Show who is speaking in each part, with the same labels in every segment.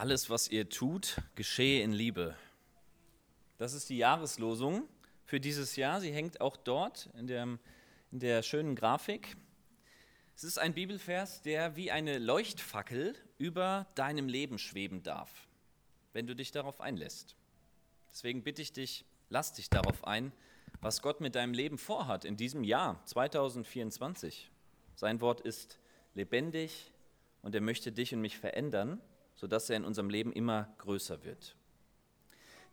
Speaker 1: Alles, was ihr tut, geschehe in Liebe. Das ist die Jahreslosung für dieses Jahr. Sie hängt auch dort in der, in der schönen Grafik. Es ist ein Bibelvers, der wie eine Leuchtfackel über deinem Leben schweben darf, wenn du dich darauf einlässt. Deswegen bitte ich dich, lass dich darauf ein, was Gott mit deinem Leben vorhat in diesem Jahr 2024. Sein Wort ist lebendig und er möchte dich und mich verändern sodass er in unserem Leben immer größer wird.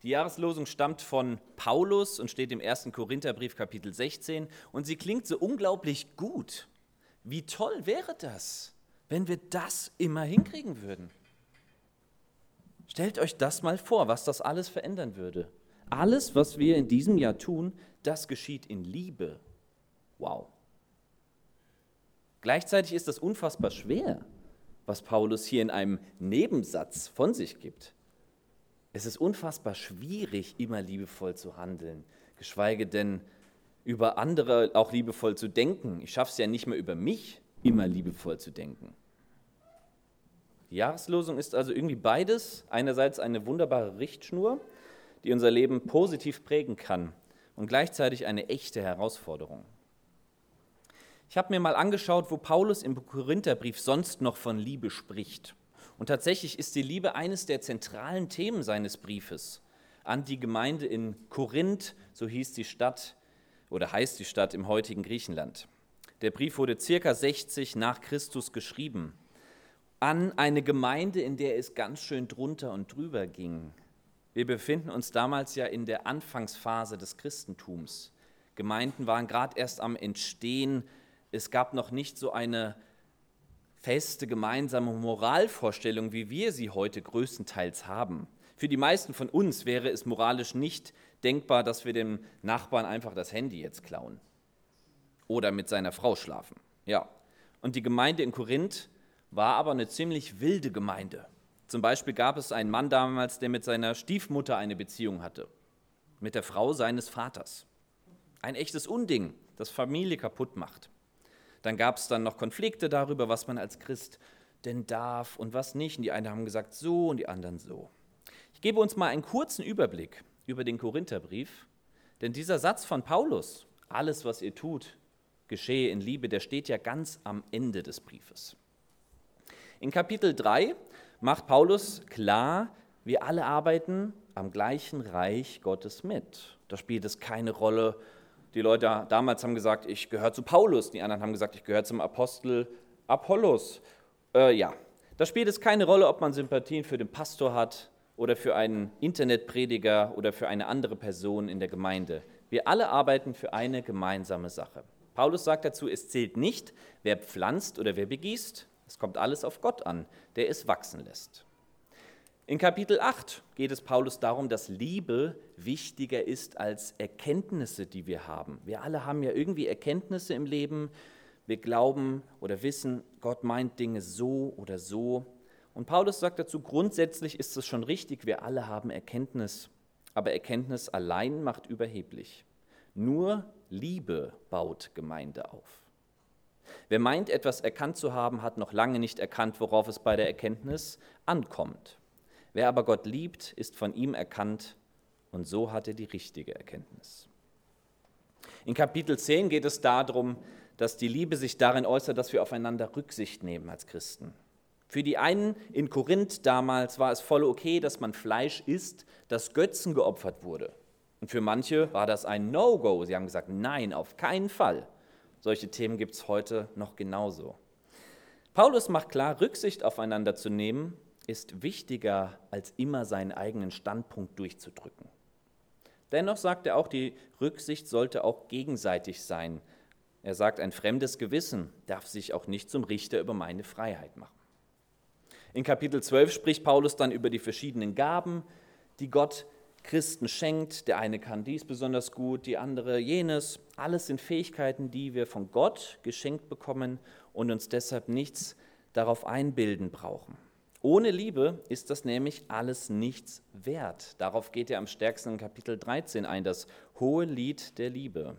Speaker 1: Die Jahreslosung stammt von Paulus und steht im 1. Korintherbrief Kapitel 16 und sie klingt so unglaublich gut. Wie toll wäre das, wenn wir das immer hinkriegen würden? Stellt euch das mal vor, was das alles verändern würde. Alles, was wir in diesem Jahr tun, das geschieht in Liebe. Wow. Gleichzeitig ist das unfassbar schwer was Paulus hier in einem Nebensatz von sich gibt. Es ist unfassbar schwierig, immer liebevoll zu handeln, geschweige denn über andere auch liebevoll zu denken. Ich schaffe es ja nicht mehr über mich, immer liebevoll zu denken. Die Jahreslosung ist also irgendwie beides. Einerseits eine wunderbare Richtschnur, die unser Leben positiv prägen kann und gleichzeitig eine echte Herausforderung. Ich habe mir mal angeschaut, wo Paulus im Korintherbrief sonst noch von Liebe spricht. Und tatsächlich ist die Liebe eines der zentralen Themen seines Briefes an die Gemeinde in Korinth, so hieß die Stadt oder heißt die Stadt im heutigen Griechenland. Der Brief wurde circa 60 nach Christus geschrieben an eine Gemeinde, in der es ganz schön drunter und drüber ging. Wir befinden uns damals ja in der Anfangsphase des Christentums. Gemeinden waren gerade erst am Entstehen, es gab noch nicht so eine feste gemeinsame Moralvorstellung, wie wir sie heute größtenteils haben. Für die meisten von uns wäre es moralisch nicht denkbar, dass wir dem Nachbarn einfach das Handy jetzt klauen oder mit seiner Frau schlafen. Ja. Und die Gemeinde in Korinth war aber eine ziemlich wilde Gemeinde. Zum Beispiel gab es einen Mann damals, der mit seiner Stiefmutter eine Beziehung hatte, mit der Frau seines Vaters. Ein echtes Unding, das Familie kaputt macht. Dann gab es dann noch Konflikte darüber, was man als Christ denn darf und was nicht. Und die einen haben gesagt so und die anderen so. Ich gebe uns mal einen kurzen Überblick über den Korintherbrief, denn dieser Satz von Paulus, alles was ihr tut, geschehe in Liebe, der steht ja ganz am Ende des Briefes. In Kapitel 3 macht Paulus klar, wir alle arbeiten am gleichen Reich Gottes mit. Da spielt es keine Rolle, die Leute damals haben gesagt, ich gehöre zu Paulus, die anderen haben gesagt, ich gehöre zum Apostel Apollos. Äh, ja, da spielt es keine Rolle, ob man Sympathien für den Pastor hat oder für einen Internetprediger oder für eine andere Person in der Gemeinde. Wir alle arbeiten für eine gemeinsame Sache. Paulus sagt dazu, es zählt nicht, wer pflanzt oder wer begießt. Es kommt alles auf Gott an, der es wachsen lässt. In Kapitel 8 geht es Paulus darum, dass Liebe wichtiger ist als Erkenntnisse, die wir haben. Wir alle haben ja irgendwie Erkenntnisse im Leben. Wir glauben oder wissen, Gott meint Dinge so oder so. Und Paulus sagt dazu, grundsätzlich ist es schon richtig, wir alle haben Erkenntnis. Aber Erkenntnis allein macht überheblich. Nur Liebe baut Gemeinde auf. Wer meint, etwas erkannt zu haben, hat noch lange nicht erkannt, worauf es bei der Erkenntnis ankommt. Wer aber Gott liebt, ist von ihm erkannt und so hat er die richtige Erkenntnis. In Kapitel 10 geht es darum, dass die Liebe sich darin äußert, dass wir aufeinander Rücksicht nehmen als Christen. Für die einen in Korinth damals war es voll okay, dass man Fleisch isst, das Götzen geopfert wurde. Und für manche war das ein No-Go. Sie haben gesagt, nein, auf keinen Fall. Solche Themen gibt es heute noch genauso. Paulus macht klar, Rücksicht aufeinander zu nehmen ist wichtiger, als immer seinen eigenen Standpunkt durchzudrücken. Dennoch sagt er auch, die Rücksicht sollte auch gegenseitig sein. Er sagt, ein fremdes Gewissen darf sich auch nicht zum Richter über meine Freiheit machen. In Kapitel 12 spricht Paulus dann über die verschiedenen Gaben, die Gott Christen schenkt. Der eine kann dies besonders gut, die andere jenes. Alles sind Fähigkeiten, die wir von Gott geschenkt bekommen und uns deshalb nichts darauf einbilden brauchen. Ohne Liebe ist das nämlich alles nichts wert. Darauf geht er am stärksten in Kapitel 13 ein, das hohe Lied der Liebe.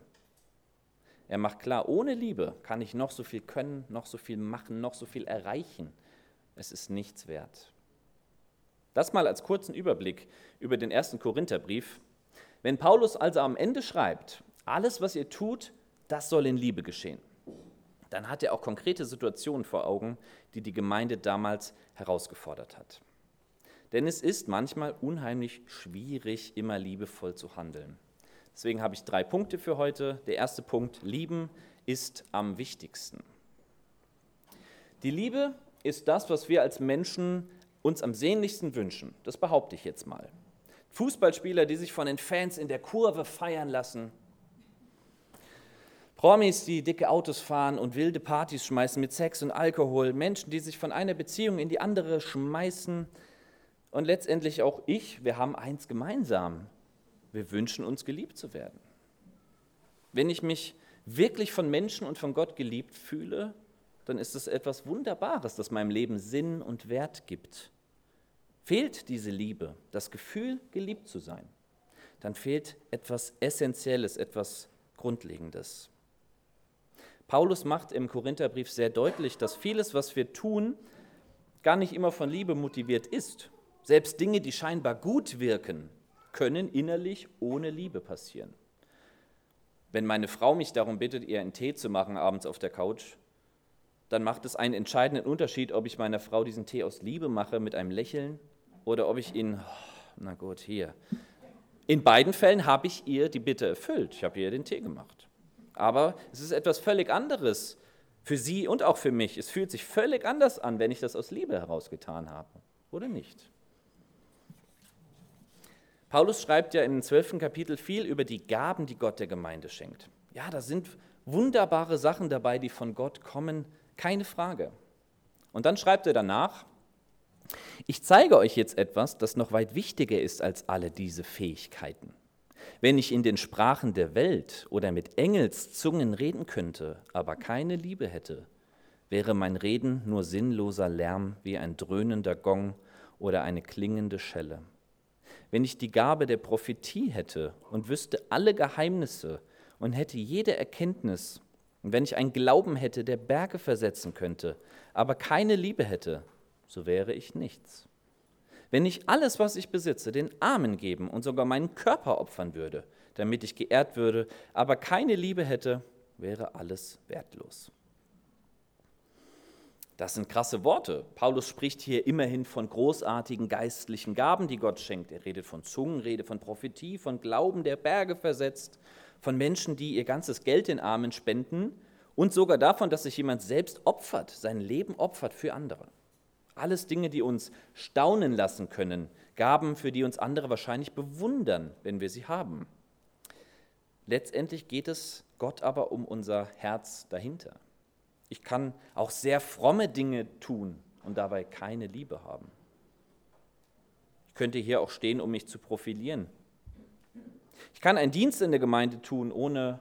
Speaker 1: Er macht klar, ohne Liebe kann ich noch so viel können, noch so viel machen, noch so viel erreichen. Es ist nichts wert. Das mal als kurzen Überblick über den ersten Korintherbrief. Wenn Paulus also am Ende schreibt, alles, was ihr tut, das soll in Liebe geschehen, dann hat er auch konkrete Situationen vor Augen, die die Gemeinde damals herausgefordert hat. Denn es ist manchmal unheimlich schwierig, immer liebevoll zu handeln. Deswegen habe ich drei Punkte für heute. Der erste Punkt, lieben ist am wichtigsten. Die Liebe ist das, was wir als Menschen uns am sehnlichsten wünschen. Das behaupte ich jetzt mal. Fußballspieler, die sich von den Fans in der Kurve feiern lassen. Promis, die dicke Autos fahren und wilde Partys schmeißen mit Sex und Alkohol. Menschen, die sich von einer Beziehung in die andere schmeißen. Und letztendlich auch ich, wir haben eins gemeinsam. Wir wünschen uns geliebt zu werden. Wenn ich mich wirklich von Menschen und von Gott geliebt fühle, dann ist es etwas Wunderbares, das meinem Leben Sinn und Wert gibt. Fehlt diese Liebe, das Gefühl, geliebt zu sein, dann fehlt etwas Essentielles, etwas Grundlegendes. Paulus macht im Korintherbrief sehr deutlich, dass vieles, was wir tun, gar nicht immer von Liebe motiviert ist. Selbst Dinge, die scheinbar gut wirken, können innerlich ohne Liebe passieren. Wenn meine Frau mich darum bittet, ihr einen Tee zu machen abends auf der Couch, dann macht es einen entscheidenden Unterschied, ob ich meiner Frau diesen Tee aus Liebe mache mit einem Lächeln oder ob ich ihn, na gut, hier. In beiden Fällen habe ich ihr die Bitte erfüllt. Ich habe ihr den Tee gemacht. Aber es ist etwas völlig anderes für sie und auch für mich. Es fühlt sich völlig anders an, wenn ich das aus Liebe herausgetan habe oder nicht. Paulus schreibt ja im zwölften Kapitel viel über die Gaben, die Gott der Gemeinde schenkt. Ja, da sind wunderbare Sachen dabei, die von Gott kommen, keine Frage. Und dann schreibt er danach, ich zeige euch jetzt etwas, das noch weit wichtiger ist als alle diese Fähigkeiten. Wenn ich in den Sprachen der Welt oder mit Engelszungen reden könnte, aber keine Liebe hätte, wäre mein Reden nur sinnloser Lärm wie ein dröhnender Gong oder eine klingende Schelle wenn ich die Gabe der Prophetie hätte und wüsste alle Geheimnisse und hätte jede Erkenntnis, und wenn ich einen Glauben hätte, der Berge versetzen könnte, aber keine Liebe hätte, so wäre ich nichts. Wenn ich alles, was ich besitze, den Armen geben und sogar meinen Körper opfern würde, damit ich geehrt würde, aber keine Liebe hätte, wäre alles wertlos. Das sind krasse Worte. Paulus spricht hier immerhin von großartigen geistlichen Gaben, die Gott schenkt. Er redet von Zungen, redet von Prophetie, von Glauben, der Berge versetzt, von Menschen, die ihr ganzes Geld den Armen spenden und sogar davon, dass sich jemand selbst opfert, sein Leben opfert für andere. Alles Dinge, die uns staunen lassen können, Gaben, für die uns andere wahrscheinlich bewundern, wenn wir sie haben. Letztendlich geht es Gott aber um unser Herz dahinter. Ich kann auch sehr fromme Dinge tun und dabei keine Liebe haben. Ich könnte hier auch stehen, um mich zu profilieren. Ich kann einen Dienst in der Gemeinde tun, ohne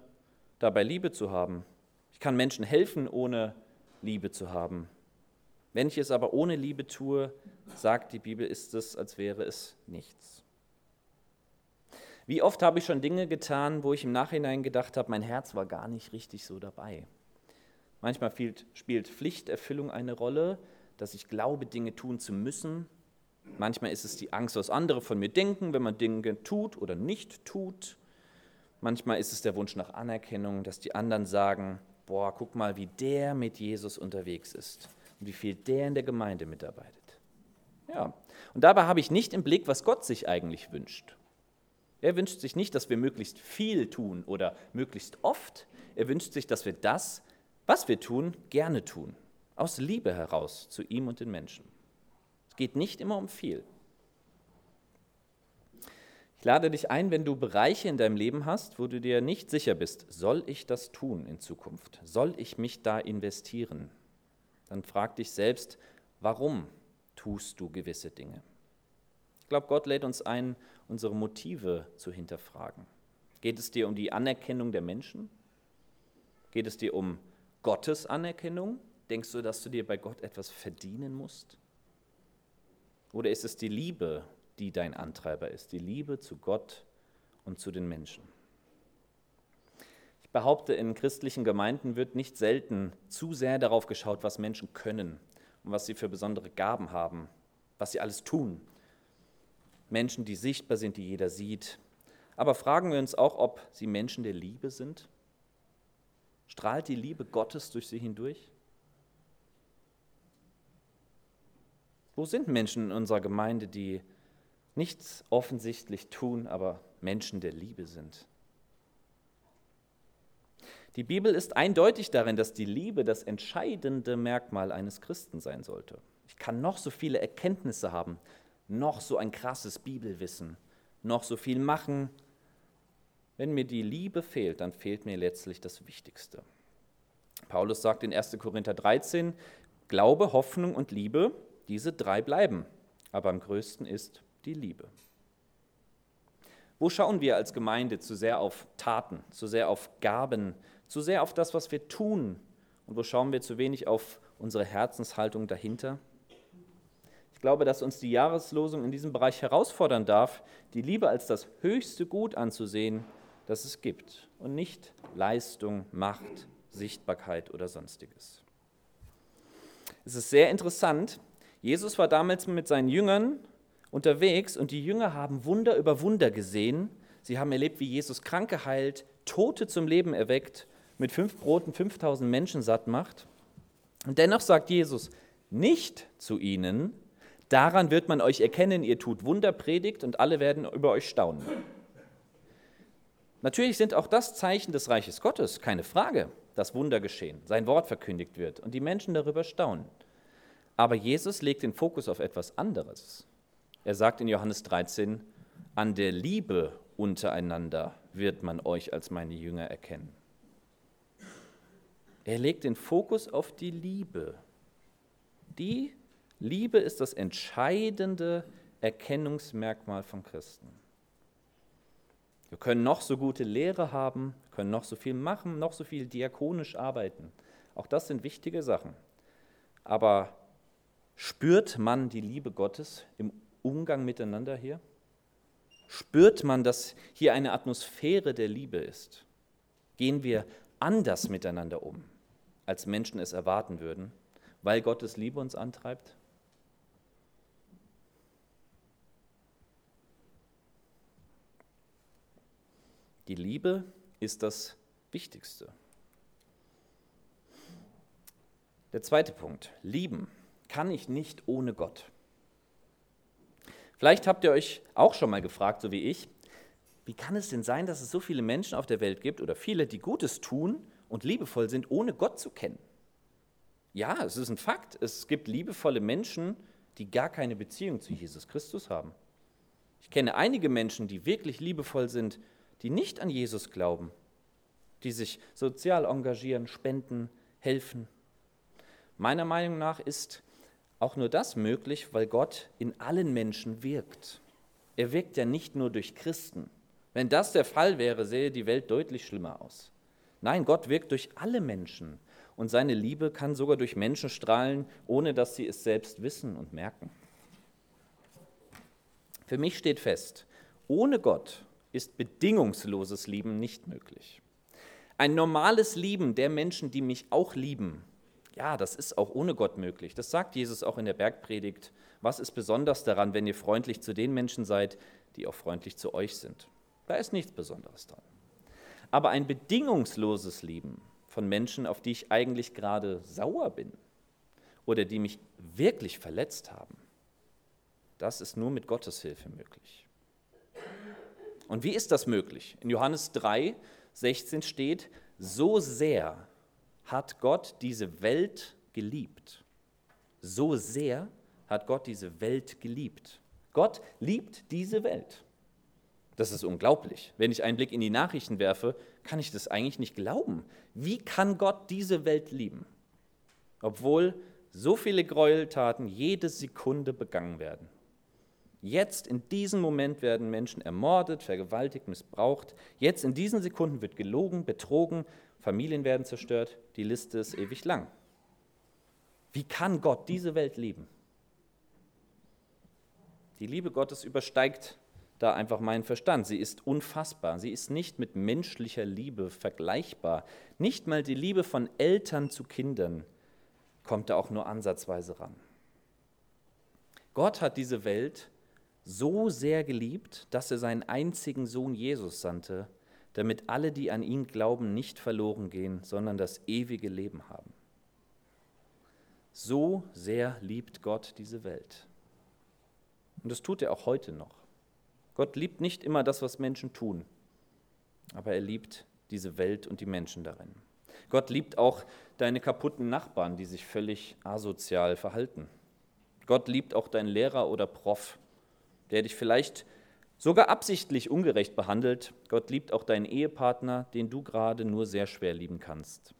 Speaker 1: dabei Liebe zu haben. Ich kann Menschen helfen, ohne Liebe zu haben. Wenn ich es aber ohne Liebe tue, sagt die Bibel, ist es, als wäre es nichts. Wie oft habe ich schon Dinge getan, wo ich im Nachhinein gedacht habe, mein Herz war gar nicht richtig so dabei. Manchmal spielt Pflichterfüllung eine Rolle, dass ich glaube, Dinge tun zu müssen. Manchmal ist es die Angst, was andere von mir denken, wenn man Dinge tut oder nicht tut. Manchmal ist es der Wunsch nach Anerkennung, dass die anderen sagen, boah, guck mal, wie der mit Jesus unterwegs ist und wie viel der in der Gemeinde mitarbeitet. Ja, und dabei habe ich nicht im Blick, was Gott sich eigentlich wünscht. Er wünscht sich nicht, dass wir möglichst viel tun oder möglichst oft. Er wünscht sich, dass wir das was wir tun, gerne tun, aus Liebe heraus zu ihm und den Menschen. Es geht nicht immer um viel. Ich lade dich ein, wenn du Bereiche in deinem Leben hast, wo du dir nicht sicher bist, soll ich das tun in Zukunft? Soll ich mich da investieren? Dann frag dich selbst, warum tust du gewisse Dinge? Ich glaube, Gott lädt uns ein, unsere Motive zu hinterfragen. Geht es dir um die Anerkennung der Menschen? Geht es dir um Gottes Anerkennung? Denkst du, dass du dir bei Gott etwas verdienen musst? Oder ist es die Liebe, die dein Antreiber ist, die Liebe zu Gott und zu den Menschen? Behaupte, in christlichen Gemeinden wird nicht selten zu sehr darauf geschaut, was Menschen können und was sie für besondere Gaben haben, was sie alles tun, Menschen, die sichtbar sind, die jeder sieht. Aber fragen wir uns auch, ob sie Menschen der Liebe sind? Strahlt die Liebe Gottes durch sie hindurch? Wo sind Menschen in unserer Gemeinde, die nichts offensichtlich tun, aber Menschen der Liebe sind? Die Bibel ist eindeutig darin, dass die Liebe das entscheidende Merkmal eines Christen sein sollte. Ich kann noch so viele Erkenntnisse haben, noch so ein krasses Bibelwissen, noch so viel machen. Wenn mir die Liebe fehlt, dann fehlt mir letztlich das Wichtigste. Paulus sagt in 1. Korinther 13, Glaube, Hoffnung und Liebe, diese drei bleiben, aber am größten ist die Liebe. Wo schauen wir als Gemeinde zu sehr auf Taten, zu sehr auf Gaben, zu sehr auf das, was wir tun? Und wo schauen wir zu wenig auf unsere Herzenshaltung dahinter? Ich glaube, dass uns die Jahreslosung in diesem Bereich herausfordern darf, die Liebe als das höchste Gut anzusehen, das es gibt und nicht Leistung, Macht, Sichtbarkeit oder sonstiges. Es ist sehr interessant, Jesus war damals mit seinen Jüngern unterwegs und die Jünger haben Wunder über Wunder gesehen. Sie haben erlebt, wie Jesus Kranke heilt, Tote zum Leben erweckt, mit fünf Broten 5000 Menschen satt macht. Und dennoch sagt Jesus nicht zu ihnen, daran wird man euch erkennen, ihr tut Wunder, predigt und alle werden über euch staunen. Natürlich sind auch das Zeichen des Reiches Gottes, keine Frage, dass Wunder geschehen, sein Wort verkündigt wird und die Menschen darüber staunen. Aber Jesus legt den Fokus auf etwas anderes. Er sagt in Johannes 13, an der Liebe untereinander wird man euch als meine Jünger erkennen. Er legt den Fokus auf die Liebe. Die Liebe ist das entscheidende Erkennungsmerkmal von Christen. Wir können noch so gute Lehre haben, können noch so viel machen, noch so viel diakonisch arbeiten. Auch das sind wichtige Sachen. Aber spürt man die Liebe Gottes im Umgang miteinander hier? Spürt man, dass hier eine Atmosphäre der Liebe ist? Gehen wir anders miteinander um? Als Menschen es erwarten würden, weil Gottes Liebe uns antreibt? Die Liebe ist das Wichtigste. Der zweite Punkt, lieben kann ich nicht ohne Gott. Vielleicht habt ihr euch auch schon mal gefragt, so wie ich, wie kann es denn sein, dass es so viele Menschen auf der Welt gibt oder viele, die Gutes tun und liebevoll sind, ohne Gott zu kennen. Ja, es ist ein Fakt. Es gibt liebevolle Menschen, die gar keine Beziehung zu Jesus Christus haben. Ich kenne einige Menschen, die wirklich liebevoll sind, die nicht an Jesus glauben, die sich sozial engagieren, spenden, helfen. Meiner Meinung nach ist auch nur das möglich, weil Gott in allen Menschen wirkt. Er wirkt ja nicht nur durch Christen. Wenn das der Fall wäre, sähe die Welt deutlich schlimmer aus. Nein, Gott wirkt durch alle Menschen und seine Liebe kann sogar durch Menschen strahlen, ohne dass sie es selbst wissen und merken. Für mich steht fest, ohne Gott ist bedingungsloses Lieben nicht möglich. Ein normales Lieben der Menschen, die mich auch lieben, ja, das ist auch ohne Gott möglich. Das sagt Jesus auch in der Bergpredigt. Was ist besonders daran, wenn ihr freundlich zu den Menschen seid, die auch freundlich zu euch sind? Da ist nichts Besonderes dran. Aber ein bedingungsloses Lieben von Menschen, auf die ich eigentlich gerade sauer bin oder die mich wirklich verletzt haben, das ist nur mit Gottes Hilfe möglich. Und wie ist das möglich? In Johannes 3, 16 steht, so sehr hat Gott diese Welt geliebt. So sehr hat Gott diese Welt geliebt. Gott liebt diese Welt. Das ist unglaublich. Wenn ich einen Blick in die Nachrichten werfe, kann ich das eigentlich nicht glauben. Wie kann Gott diese Welt lieben? Obwohl so viele Gräueltaten jede Sekunde begangen werden. Jetzt in diesem Moment werden Menschen ermordet, vergewaltigt, missbraucht. Jetzt in diesen Sekunden wird gelogen, betrogen, Familien werden zerstört. Die Liste ist ewig lang. Wie kann Gott diese Welt lieben? Die Liebe Gottes übersteigt da einfach meinen Verstand. Sie ist unfassbar. Sie ist nicht mit menschlicher Liebe vergleichbar. Nicht mal die Liebe von Eltern zu Kindern kommt da auch nur ansatzweise ran. Gott hat diese Welt so sehr geliebt, dass er seinen einzigen Sohn Jesus sandte, damit alle, die an ihn glauben, nicht verloren gehen, sondern das ewige Leben haben. So sehr liebt Gott diese Welt. Und das tut er auch heute noch. Gott liebt nicht immer das, was Menschen tun, aber er liebt diese Welt und die Menschen darin. Gott liebt auch deine kaputten Nachbarn, die sich völlig asozial verhalten. Gott liebt auch deinen Lehrer oder Prof, der dich vielleicht sogar absichtlich ungerecht behandelt. Gott liebt auch deinen Ehepartner, den du gerade nur sehr schwer lieben kannst.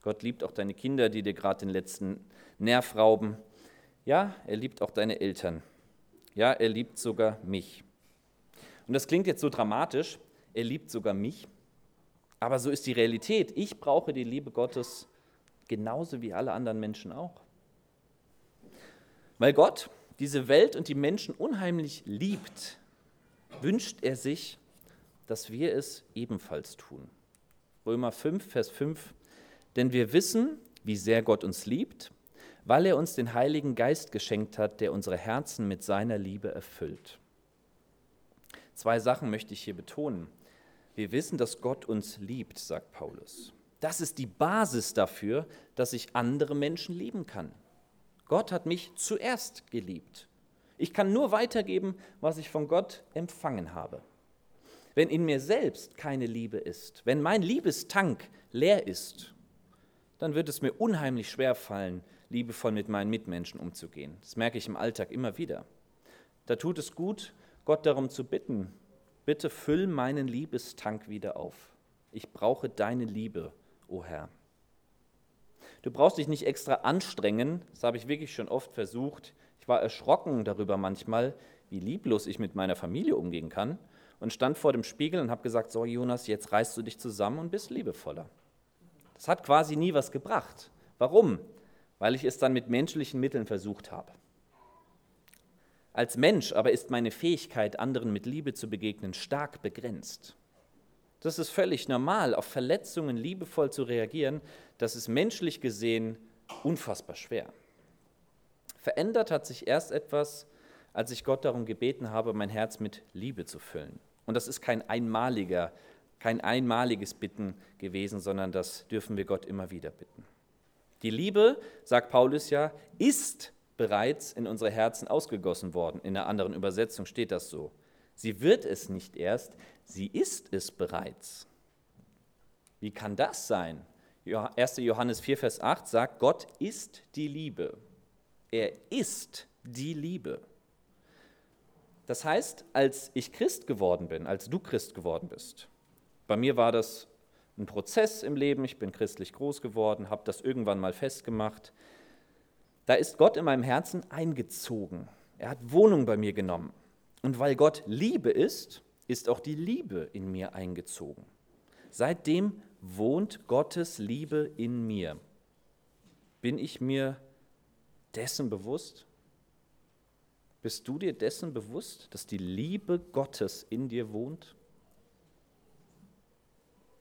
Speaker 1: Gott liebt auch deine Kinder, die dir gerade den letzten Nerv rauben. Ja, er liebt auch deine Eltern. Ja, er liebt sogar mich. Und das klingt jetzt so dramatisch, er liebt sogar mich, aber so ist die Realität. Ich brauche die Liebe Gottes genauso wie alle anderen Menschen auch. Weil Gott diese Welt und die Menschen unheimlich liebt, wünscht er sich, dass wir es ebenfalls tun. Römer 5, Vers 5. Denn wir wissen, wie sehr Gott uns liebt, weil er uns den Heiligen Geist geschenkt hat, der unsere Herzen mit seiner Liebe erfüllt. Zwei Sachen möchte ich hier betonen. Wir wissen, dass Gott uns liebt, sagt Paulus. Das ist die Basis dafür, dass ich andere Menschen lieben kann. Gott hat mich zuerst geliebt. Ich kann nur weitergeben, was ich von Gott empfangen habe. Wenn in mir selbst keine Liebe ist, wenn mein Liebestank leer ist, dann wird es mir unheimlich schwer fallen, liebevoll mit meinen Mitmenschen umzugehen. Das merke ich im Alltag immer wieder. Da tut es gut, Gott darum zu bitten, bitte füll meinen Liebestank wieder auf. Ich brauche deine Liebe, o oh Herr. Du brauchst dich nicht extra anstrengen, das habe ich wirklich schon oft versucht. Ich war erschrocken darüber manchmal, wie lieblos ich mit meiner Familie umgehen kann und stand vor dem Spiegel und habe gesagt, so Jonas, jetzt reißt du dich zusammen und bist liebevoller. Das hat quasi nie was gebracht. Warum? Weil ich es dann mit menschlichen Mitteln versucht habe. Als Mensch aber ist meine Fähigkeit, anderen mit Liebe zu begegnen, stark begrenzt. Das ist völlig normal, auf Verletzungen liebevoll zu reagieren. Das ist menschlich gesehen unfassbar schwer. Verändert hat sich erst etwas, als ich Gott darum gebeten habe, mein Herz mit Liebe zu füllen. Und das ist kein einmaliger, kein einmaliges Bitten gewesen, sondern das dürfen wir Gott immer wieder bitten. Die Liebe, sagt Paulus ja, ist bereits in unsere Herzen ausgegossen worden. In einer anderen Übersetzung steht das so. Sie wird es nicht erst, sie ist es bereits. Wie kann das sein? 1. Johannes 4, Vers 8 sagt, Gott ist die Liebe. Er ist die Liebe. Das heißt, als ich Christ geworden bin, als du Christ geworden bist, bei mir war das ein Prozess im Leben, ich bin christlich groß geworden, habe das irgendwann mal festgemacht. Da ist Gott in meinem Herzen eingezogen. Er hat Wohnung bei mir genommen. Und weil Gott Liebe ist, ist auch die Liebe in mir eingezogen. Seitdem wohnt Gottes Liebe in mir. Bin ich mir dessen bewusst? Bist du dir dessen bewusst, dass die Liebe Gottes in dir wohnt?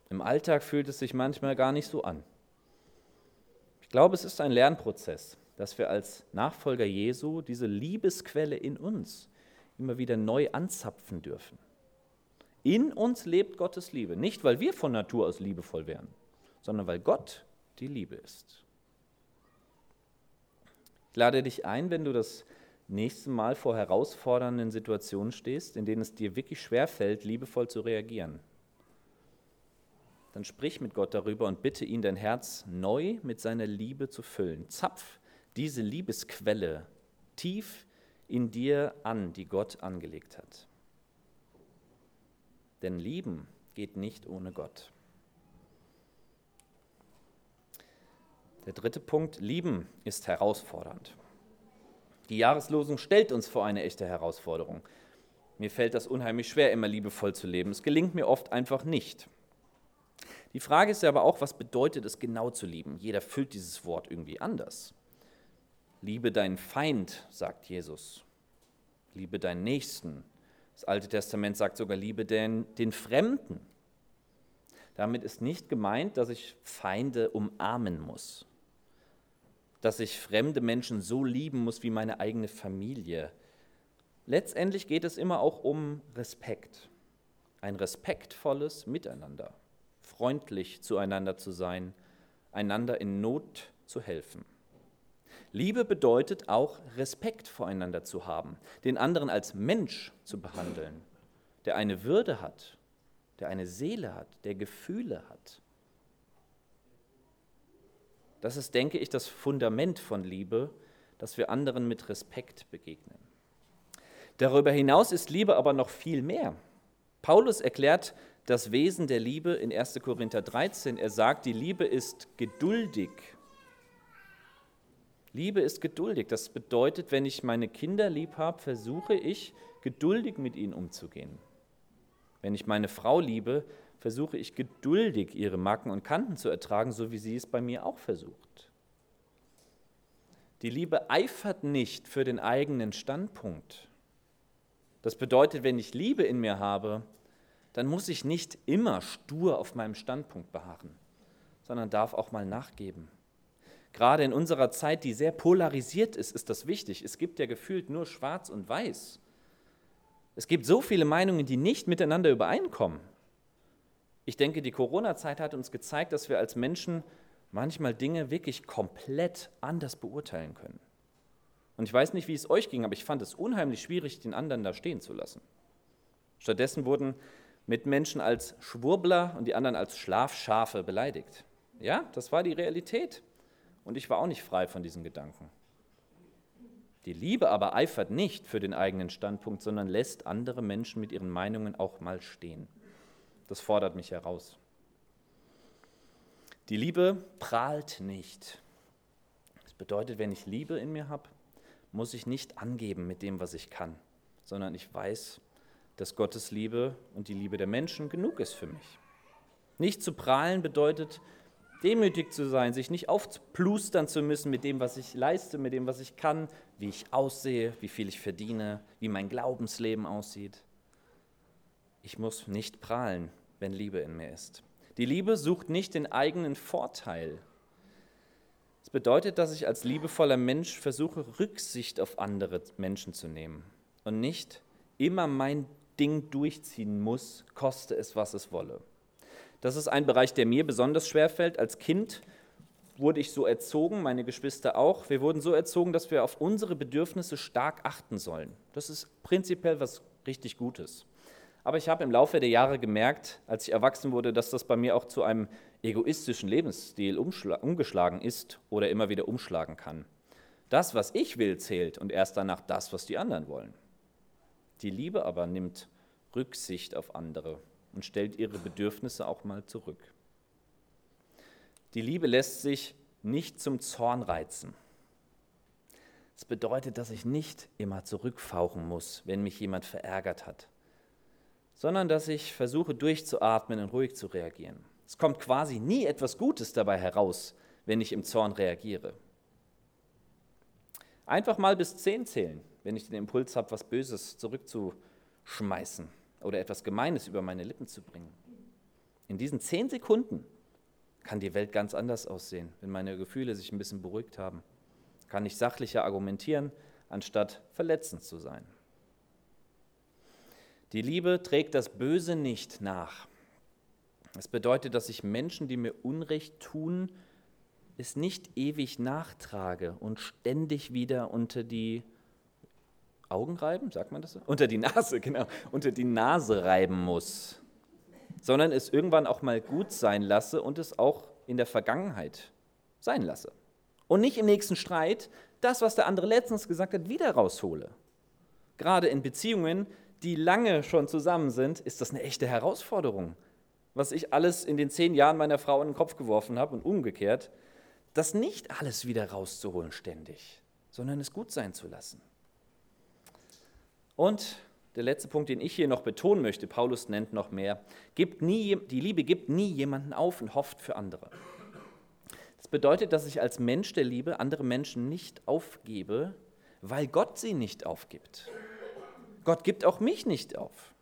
Speaker 1: Im Alltag fühlt es sich manchmal gar nicht so an. Ich glaube, es ist ein Lernprozess, dass wir als Nachfolger Jesu diese Liebesquelle in uns immer wieder neu anzapfen dürfen. In uns lebt Gottes Liebe, nicht weil wir von Natur aus liebevoll wären, sondern weil Gott die Liebe ist. Ich lade dich ein, wenn du das nächste Mal vor herausfordernden Situationen stehst, in denen es dir wirklich schwerfällt, liebevoll zu reagieren, dann sprich mit Gott darüber und bitte ihn, dein Herz neu mit seiner Liebe zu füllen. Zapf diese Liebesquelle tief in dir an, die Gott angelegt hat. Denn lieben geht nicht ohne Gott. Der dritte Punkt, lieben ist herausfordernd. Die Jahreslosung stellt uns vor eine echte Herausforderung. Mir fällt das unheimlich schwer, immer liebevoll zu leben. Es gelingt mir oft einfach nicht. Die Frage ist aber auch, was bedeutet es genau zu lieben? Jeder füllt dieses Wort irgendwie anders. Liebe deinen Feind, sagt Jesus. Liebe deinen Nächsten. Das Alte Testament sagt sogar, liebe den, den Fremden. Damit ist nicht gemeint, dass ich Feinde umarmen muss, dass ich fremde Menschen so lieben muss wie meine eigene Familie Letztendlich geht es immer auch um Respekt. Ein respektvolles Miteinander, freundlich zueinander zu sein, einander in Not zu helfen. Liebe bedeutet auch Respekt voreinander zu haben, den anderen als Mensch zu behandeln, der eine Würde hat, der eine Seele hat, der Gefühle hat. Das ist, denke ich, das Fundament von Liebe, dass wir anderen mit Respekt begegnen. Darüber hinaus ist Liebe aber noch viel mehr. Paulus erklärt das Wesen der Liebe in 1. Korinther 13. Er sagt, die Liebe ist geduldig. Liebe ist geduldig. Das bedeutet, wenn ich meine Kinder lieb habe, versuche ich geduldig mit ihnen umzugehen. Wenn ich meine Frau liebe, versuche ich geduldig ihre Macken und Kanten zu ertragen, so wie sie es bei mir auch versucht. Die Liebe eifert nicht für den eigenen Standpunkt. Das bedeutet, wenn ich Liebe in mir habe, dann muss ich nicht immer stur auf meinem Standpunkt beharren, sondern darf auch mal nachgeben. Gerade in unserer Zeit, die sehr polarisiert ist, ist das wichtig. Es gibt ja gefühlt nur schwarz und weiß. Es gibt so viele Meinungen, die nicht miteinander übereinkommen. Ich denke, die Corona-Zeit hat uns gezeigt, dass wir als Menschen manchmal Dinge wirklich komplett anders beurteilen können. Und ich weiß nicht, wie es euch ging, aber ich fand es unheimlich schwierig, den anderen da stehen zu lassen. Stattdessen wurden Mitmenschen als Schwurbler und die anderen als Schlafschafe beleidigt. Ja, das war die Realität. Und ich war auch nicht frei von diesen Gedanken. Die Liebe aber eifert nicht für den eigenen Standpunkt, sondern lässt andere Menschen mit ihren Meinungen auch mal stehen. Das fordert mich heraus. Die Liebe prahlt nicht. Das bedeutet, wenn ich Liebe in mir habe, muss ich nicht angeben mit dem, was ich kann, sondern ich weiß, dass Gottes Liebe und die Liebe der Menschen genug ist für mich. Nicht zu prahlen bedeutet, demütig zu sein, sich nicht aufplustern zu müssen mit dem, was ich leiste, mit dem, was ich kann, wie ich aussehe, wie viel ich verdiene, wie mein Glaubensleben aussieht. Ich muss nicht prahlen, wenn Liebe in mir ist. Die Liebe sucht nicht den eigenen Vorteil. Es bedeutet, dass ich als liebevoller Mensch versuche, Rücksicht auf andere Menschen zu nehmen und nicht immer mein Ding durchziehen muss, koste es, was es wolle. Das ist ein Bereich, der mir besonders schwer fällt. Als Kind wurde ich so erzogen, meine Geschwister auch. Wir wurden so erzogen, dass wir auf unsere Bedürfnisse stark achten sollen. Das ist prinzipiell was richtig Gutes. Aber ich habe im Laufe der Jahre gemerkt, als ich erwachsen wurde, dass das bei mir auch zu einem egoistischen Lebensstil umgeschlagen ist oder immer wieder umschlagen kann. Das, was ich will, zählt und erst danach das, was die anderen wollen. Die Liebe aber nimmt Rücksicht auf andere und stellt ihre Bedürfnisse auch mal zurück. Die Liebe lässt sich nicht zum Zorn reizen. Das bedeutet, dass ich nicht immer zurückfauchen muss, wenn mich jemand verärgert hat, sondern dass ich versuche durchzuatmen und ruhig zu reagieren. Es kommt quasi nie etwas Gutes dabei heraus, wenn ich im Zorn reagiere. Einfach mal bis zehn zählen, wenn ich den Impuls habe, was Böses zurückzuschmeißen oder etwas Gemeines über meine Lippen zu bringen. In diesen zehn Sekunden kann die Welt ganz anders aussehen, wenn meine Gefühle sich ein bisschen beruhigt haben. Kann ich sachlicher argumentieren, anstatt verletzend zu sein. Die Liebe trägt das Böse nicht nach. Das bedeutet, dass ich Menschen, die mir Unrecht tun, es nicht ewig nachtrage und ständig wieder unter die Augen reiben, sagt man das so? Unter die Nase, genau, unter die Nase reiben muss, sondern es irgendwann auch mal gut sein lasse und es auch in der Vergangenheit sein lasse. Und nicht im nächsten Streit das, was der andere letztens gesagt hat, wieder raushole. Gerade in Beziehungen, die lange schon zusammen sind, ist das eine echte Herausforderung. Was ich alles in den zehn Jahren meiner Frau in den Kopf geworfen habe und umgekehrt, das nicht alles wieder rauszuholen ständig, sondern es gut sein zu lassen. Und der letzte Punkt, den ich hier noch betonen möchte, Paulus nennt noch mehr, gibt nie, die Liebe gibt nie jemanden auf und hofft für andere. Das bedeutet, dass ich als Mensch der Liebe andere Menschen nicht aufgebe, weil Gott sie nicht aufgibt. Gott gibt auch mich nicht auf,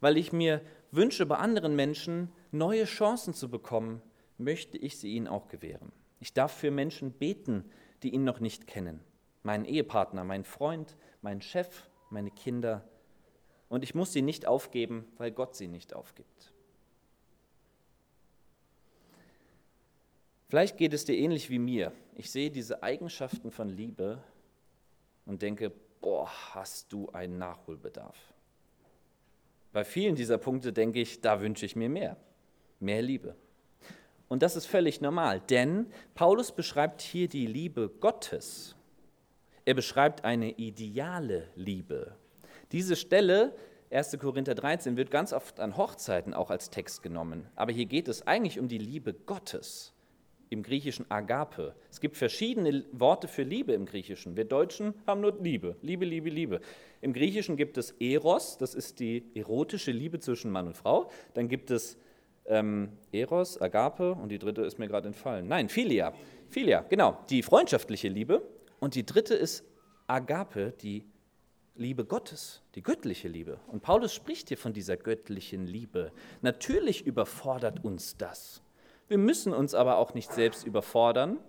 Speaker 1: weil ich mir wünsche, bei anderen Menschen neue Chancen zu bekommen, möchte ich sie ihnen auch gewähren. Ich darf für Menschen beten, die ihn noch nicht kennen. Meinen Ehepartner, meinen Freund, meinen Chef, meine Kinder. Und ich muss sie nicht aufgeben, weil Gott sie nicht aufgibt. Vielleicht geht es dir ähnlich wie mir. Ich sehe diese Eigenschaften von Liebe und denke, boah, hast du einen Nachholbedarf. Bei vielen dieser Punkte denke ich, da wünsche ich mir mehr, mehr Liebe. Und das ist völlig normal, denn Paulus beschreibt hier die Liebe Gottes. Er beschreibt eine ideale Liebe. Diese Stelle, 1. Korinther 13, wird ganz oft an Hochzeiten auch als Text genommen. Aber hier geht es eigentlich um die Liebe Gottes im Griechischen Agape. Es gibt verschiedene Worte für Liebe im Griechischen. Wir Deutschen haben nur Liebe, Liebe, Liebe, Liebe. Im Griechischen gibt es Eros, das ist die erotische Liebe zwischen Mann und Frau. Dann gibt es ähm, Eros, Agape und die dritte ist mir gerade entfallen. Nein, Philia. Philia, genau, die freundschaftliche Liebe. Und die dritte ist Agape, die Liebe Gottes, die göttliche Liebe. Und Paulus spricht hier von dieser göttlichen Liebe. Natürlich überfordert uns das. Wir müssen uns aber auch nicht selbst überfordern,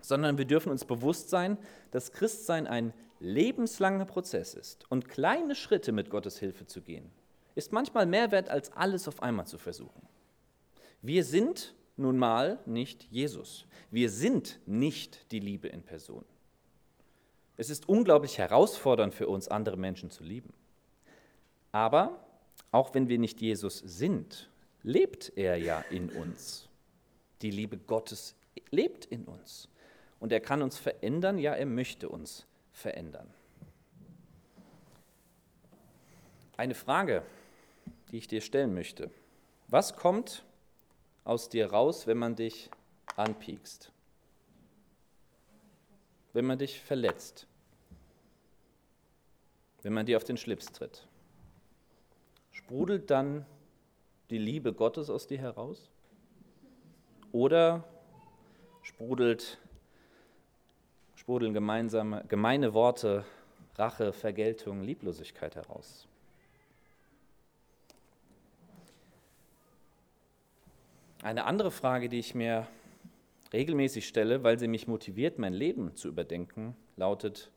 Speaker 1: sondern wir dürfen uns bewusst sein, dass Christsein ein lebenslanger Prozess ist. Und kleine Schritte mit Gottes Hilfe zu gehen, ist manchmal mehr wert, als alles auf einmal zu versuchen. Wir sind nun mal nicht Jesus. Wir sind nicht die Liebe in Person. Es ist unglaublich herausfordernd für uns, andere Menschen zu lieben. Aber auch wenn wir nicht Jesus sind, lebt er ja in uns. Die Liebe Gottes lebt in uns. Und er kann uns verändern, ja, er möchte uns verändern. Eine Frage, die ich dir stellen möchte. Was kommt aus dir raus, wenn man dich anpiekst? Wenn man dich verletzt? Wenn man dir auf den Schlips tritt? Sprudelt dann die Liebe Gottes aus dir heraus? Oder sprudelt, sprudeln gemeinsame, gemeine Worte, Rache, Vergeltung, Lieblosigkeit heraus? Eine andere Frage, die ich mir regelmäßig stelle, weil sie mich motiviert, mein Leben zu überdenken, lautet,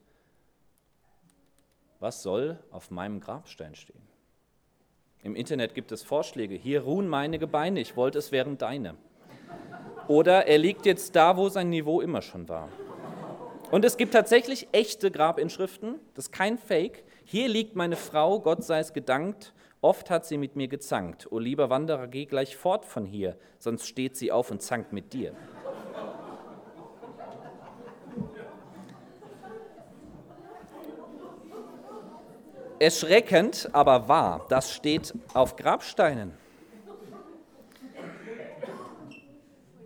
Speaker 1: was soll auf meinem Grabstein stehen? Im Internet gibt es Vorschläge, hier ruhen meine Gebeine, ich wollte es wären deine. Oder er liegt jetzt da, wo sein Niveau immer schon war. Und es gibt tatsächlich echte Grabinschriften, das ist kein Fake. Hier liegt meine Frau, Gott sei es gedankt, Oft hat sie mit mir gezankt. O lieber Wanderer, geh gleich fort von hier, sonst steht sie auf und zankt mit dir. Erschreckend, aber wahr, das steht auf Grabsteinen.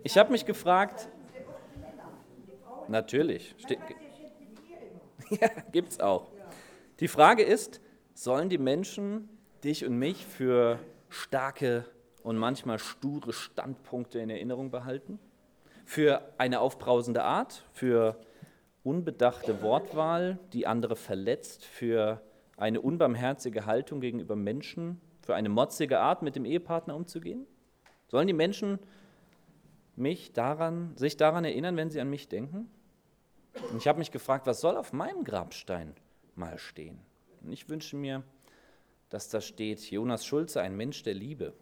Speaker 1: Ich habe mich gefragt, natürlich, steht, ja, gibt es auch. Die Frage ist, sollen die Menschen dich und mich für starke und manchmal sture Standpunkte in Erinnerung behalten, für eine aufbrausende Art, für unbedachte Wortwahl, die andere verletzt, für eine unbarmherzige Haltung gegenüber Menschen, für eine motzige Art, mit dem Ehepartner umzugehen? Sollen die Menschen mich daran, sich daran erinnern, wenn sie an mich denken? Und ich habe mich gefragt, was soll auf meinem Grabstein mal stehen? Und ich wünsche mir, dass da steht, Jonas Schulze, ein Mensch der Liebe.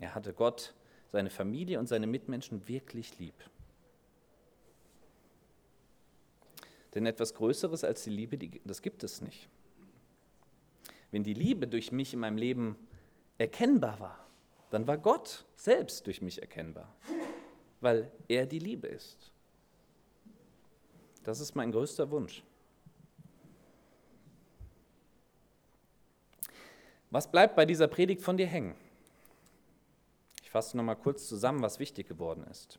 Speaker 1: Er hatte Gott, seine Familie und seine Mitmenschen wirklich lieb. Denn etwas Größeres als die Liebe, das gibt es nicht. Wenn die Liebe durch mich in meinem Leben erkennbar war, dann war Gott selbst durch mich erkennbar, weil er die Liebe ist. Das ist mein größter Wunsch. Was bleibt bei dieser Predigt von dir hängen? Ich fasse nochmal kurz zusammen, was wichtig geworden ist.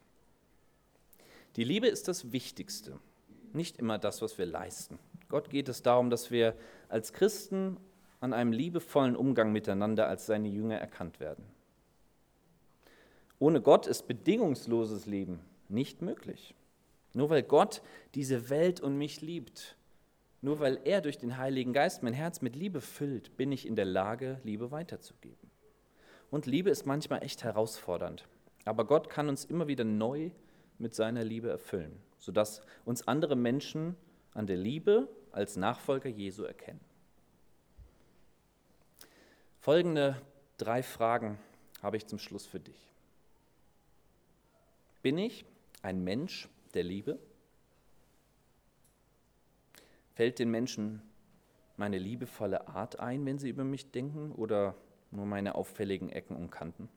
Speaker 1: Die Liebe ist das Wichtigste, nicht immer das, was wir leisten. Gott geht es darum, dass wir als Christen an einem liebevollen Umgang miteinander als seine Jünger erkannt werden. Ohne Gott ist bedingungsloses Leben nicht möglich. Nur weil Gott diese Welt und mich liebt, nur weil er durch den Heiligen Geist mein Herz mit Liebe füllt, bin ich in der Lage, Liebe weiterzugeben. Und Liebe ist manchmal echt herausfordernd. Aber Gott kann uns immer wieder neu mit seiner Liebe erfüllen, sodass uns andere Menschen an der Liebe als Nachfolger Jesu erkennen. Folgende drei Fragen habe ich zum Schluss für dich. Bin ich ein Mensch der Liebe? Fällt den Menschen meine liebevolle Art ein, wenn sie über mich denken, oder nur meine auffälligen Ecken und Kanten?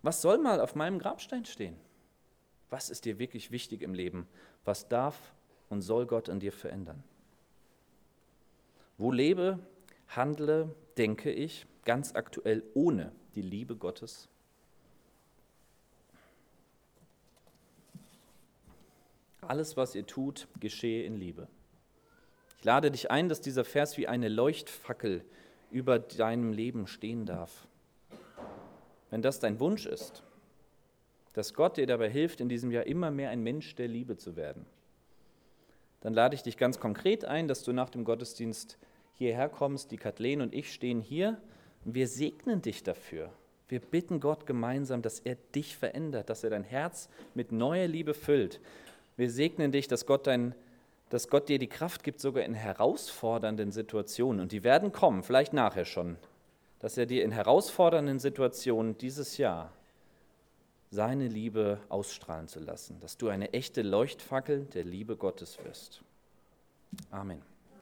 Speaker 1: Was soll mal auf meinem Grabstein stehen? Was ist dir wirklich wichtig im Leben? Was darf und soll Gott an dir verändern? Wo lebe, handle, denke ich ganz aktuell ohne die Liebe Gottes? Alles, was ihr tut, geschehe in Liebe. Ich lade dich ein, dass dieser Vers wie eine Leuchtfackel über deinem Leben stehen darf. Wenn das dein Wunsch ist, dass Gott dir dabei hilft, in diesem Jahr immer mehr ein Mensch der Liebe zu werden, dann lade ich dich ganz konkret ein, dass du nach dem Gottesdienst hierher kommst. Die Kathleen und ich stehen hier und wir segnen dich dafür. Wir bitten Gott gemeinsam, dass er dich verändert, dass er dein Herz mit neuer Liebe füllt. Wir segnen dich, dass Gott, dein, dass Gott dir die Kraft gibt, sogar in herausfordernden Situationen. Und die werden kommen, vielleicht nachher schon. Dass er dir in herausfordernden Situationen dieses Jahr seine Liebe ausstrahlen zu lassen. Dass du eine echte Leuchtfackel der Liebe Gottes wirst. Amen.